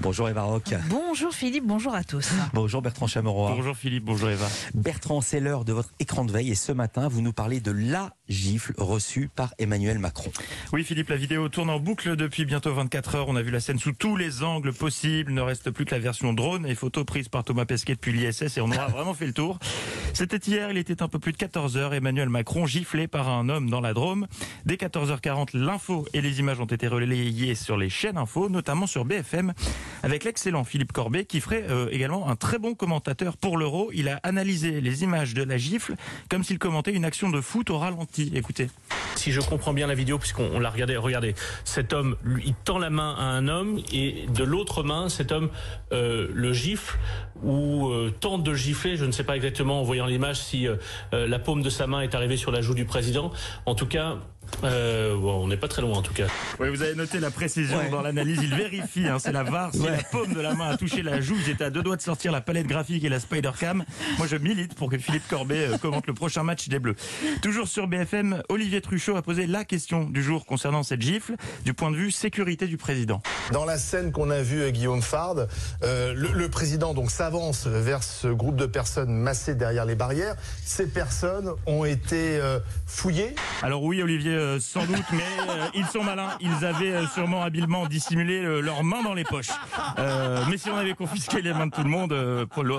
Bonjour Eva Rock. Bonjour Philippe, bonjour à tous. Bonjour Bertrand Chameroy. Bonjour Philippe, bonjour Eva. Bertrand, c'est l'heure de votre écran de veille et ce matin, vous nous parlez de la gifle reçue par Emmanuel Macron. Oui Philippe, la vidéo tourne en boucle depuis bientôt 24 heures. On a vu la scène sous tous les angles possibles. Il ne reste plus que la version drone et photo prise par Thomas Pesquet depuis l'ISS et on aura vraiment fait le tour. C'était hier, il était un peu plus de 14 heures. Emmanuel Macron giflé par un homme dans la Drôme. Dès 14h40, l'info et les images ont été relayées sur les chaînes info, notamment sur BFM, avec l'excellent Philippe Corbet qui ferait euh, également un très bon commentateur pour l'Euro. Il a analysé les images de la gifle comme s'il commentait une action de foot au ralenti. Écoutez. Si je comprends bien la vidéo, puisqu'on l'a regardé, regardez, cet homme, lui, il tend la main à un homme et de l'autre main, cet homme euh, le gifle ou euh, tente de gifler. Je ne sais pas exactement en voyant l'image si euh, euh, la paume de sa main est arrivée sur la joue du président. En tout cas, euh, bon, on n'est pas très loin en tout cas. Oui, vous avez noté la précision Ouais. dans l'analyse. Il vérifie, hein, c'est la VAR. Si Ouais. la paume de la main a touché la joue, j'étais à deux doigts de sortir la palette graphique et la Spider Cam. Moi, je milite pour que Philippe Corbet euh, commente le prochain match des Bleus. Toujours sur BFM, Olivier Truchot a posé la question du jour concernant cette gifle du point de vue sécurité du président. Dans la scène qu'on a vue avec Guillaume Fard, euh, le, le président donc s'avance vers ce groupe de personnes massées derrière les barrières. Ces personnes ont été euh, fouillées. Alors oui, Olivier, euh, sans doute, mais euh, ils sont malins. Ils avaient euh, sûrement habilement dissimulé leurs mains dans les poches. Mais si on avait confisqué les mains de tout le monde,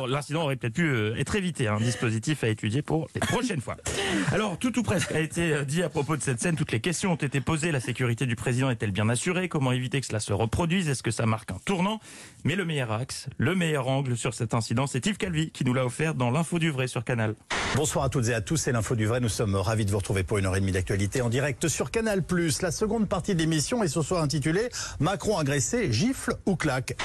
l'incident aurait peut-être pu être évité. Un dispositif à étudier pour les prochaines fois. Alors, tout ou presque a été dit à propos de cette scène. Toutes les questions ont été posées. La sécurité du président est-elle bien assurée? Comment éviter que cela se reproduise? Est-ce que ça marque un tournant? Mais le meilleur axe, le meilleur angle sur cet incident, c'est Yves Calvi qui nous l'a offert dans l'info du vrai sur Canal. Bonsoir à toutes et à tous, c'est l'info du vrai. Nous sommes ravis de vous retrouver pour une heure et demie d'actualité en direct sur Canal+. La seconde partie de l'émission est ce soir intitulée Macron agressé, gifle ou claque.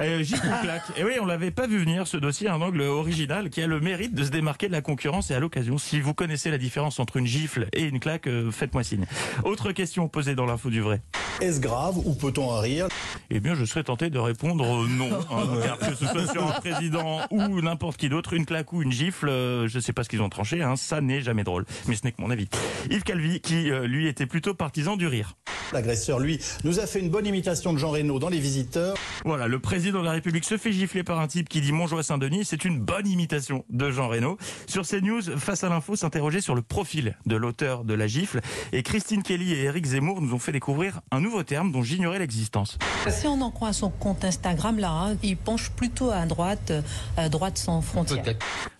Euh, Gilles Claque. Et oui, on l'avait pas vu venir, ce dossier, un angle original qui a le mérite de se démarquer de la concurrence et à l'occasion, si vous connaissez la différence entre une gifle et une claque, euh, faites-moi signe. Autre question posée dans l'info du vrai. Est-ce grave ou peut-on en rire? Eh bien, je serais tenté de répondre euh, non. hein, car que ce soit sur un président ou n'importe qui d'autre, une claque ou une gifle, euh, je sais pas ce qu'ils ont tranché, hein, ça n'est jamais drôle. Mais ce n'est que mon avis. Yves Calvi, qui euh, lui était plutôt partisan du rire. L'agresseur, lui, nous a fait une bonne imitation de Jean Reno dans Les Visiteurs. Voilà, le président de la République se fait gifler par un type qui dit Montjoie Saint-Denis. C'est une bonne imitation de Jean Reno. Sur CNews, face à l'info, s'interroger sur le profil de l'auteur de la gifle. Et Christine Kelly et Eric Zemmour nous ont fait découvrir un nouveau terme dont j'ignorais l'existence. Si on en croit son compte Instagram, là, hein, il penche plutôt à droite, à droite sans frontières.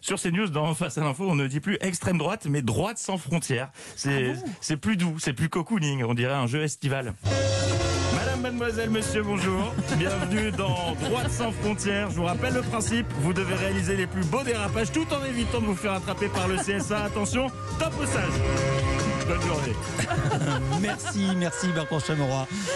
Sur CNews, dans Face à l'info, on ne dit plus extrême droite, mais droite sans frontières. C'est c'est plus doux, c'est plus cocooning, on dirait un jeu estival. Madame, mademoiselle, monsieur, bonjour. Bienvenue dans Droite sans frontières. Je vous rappelle le principe. Vous devez réaliser les plus beaux dérapages tout en évitant de vous faire attraper par le CSA. Attention, top au sage. Bonne journée. Merci, merci Bertrand Chameroy.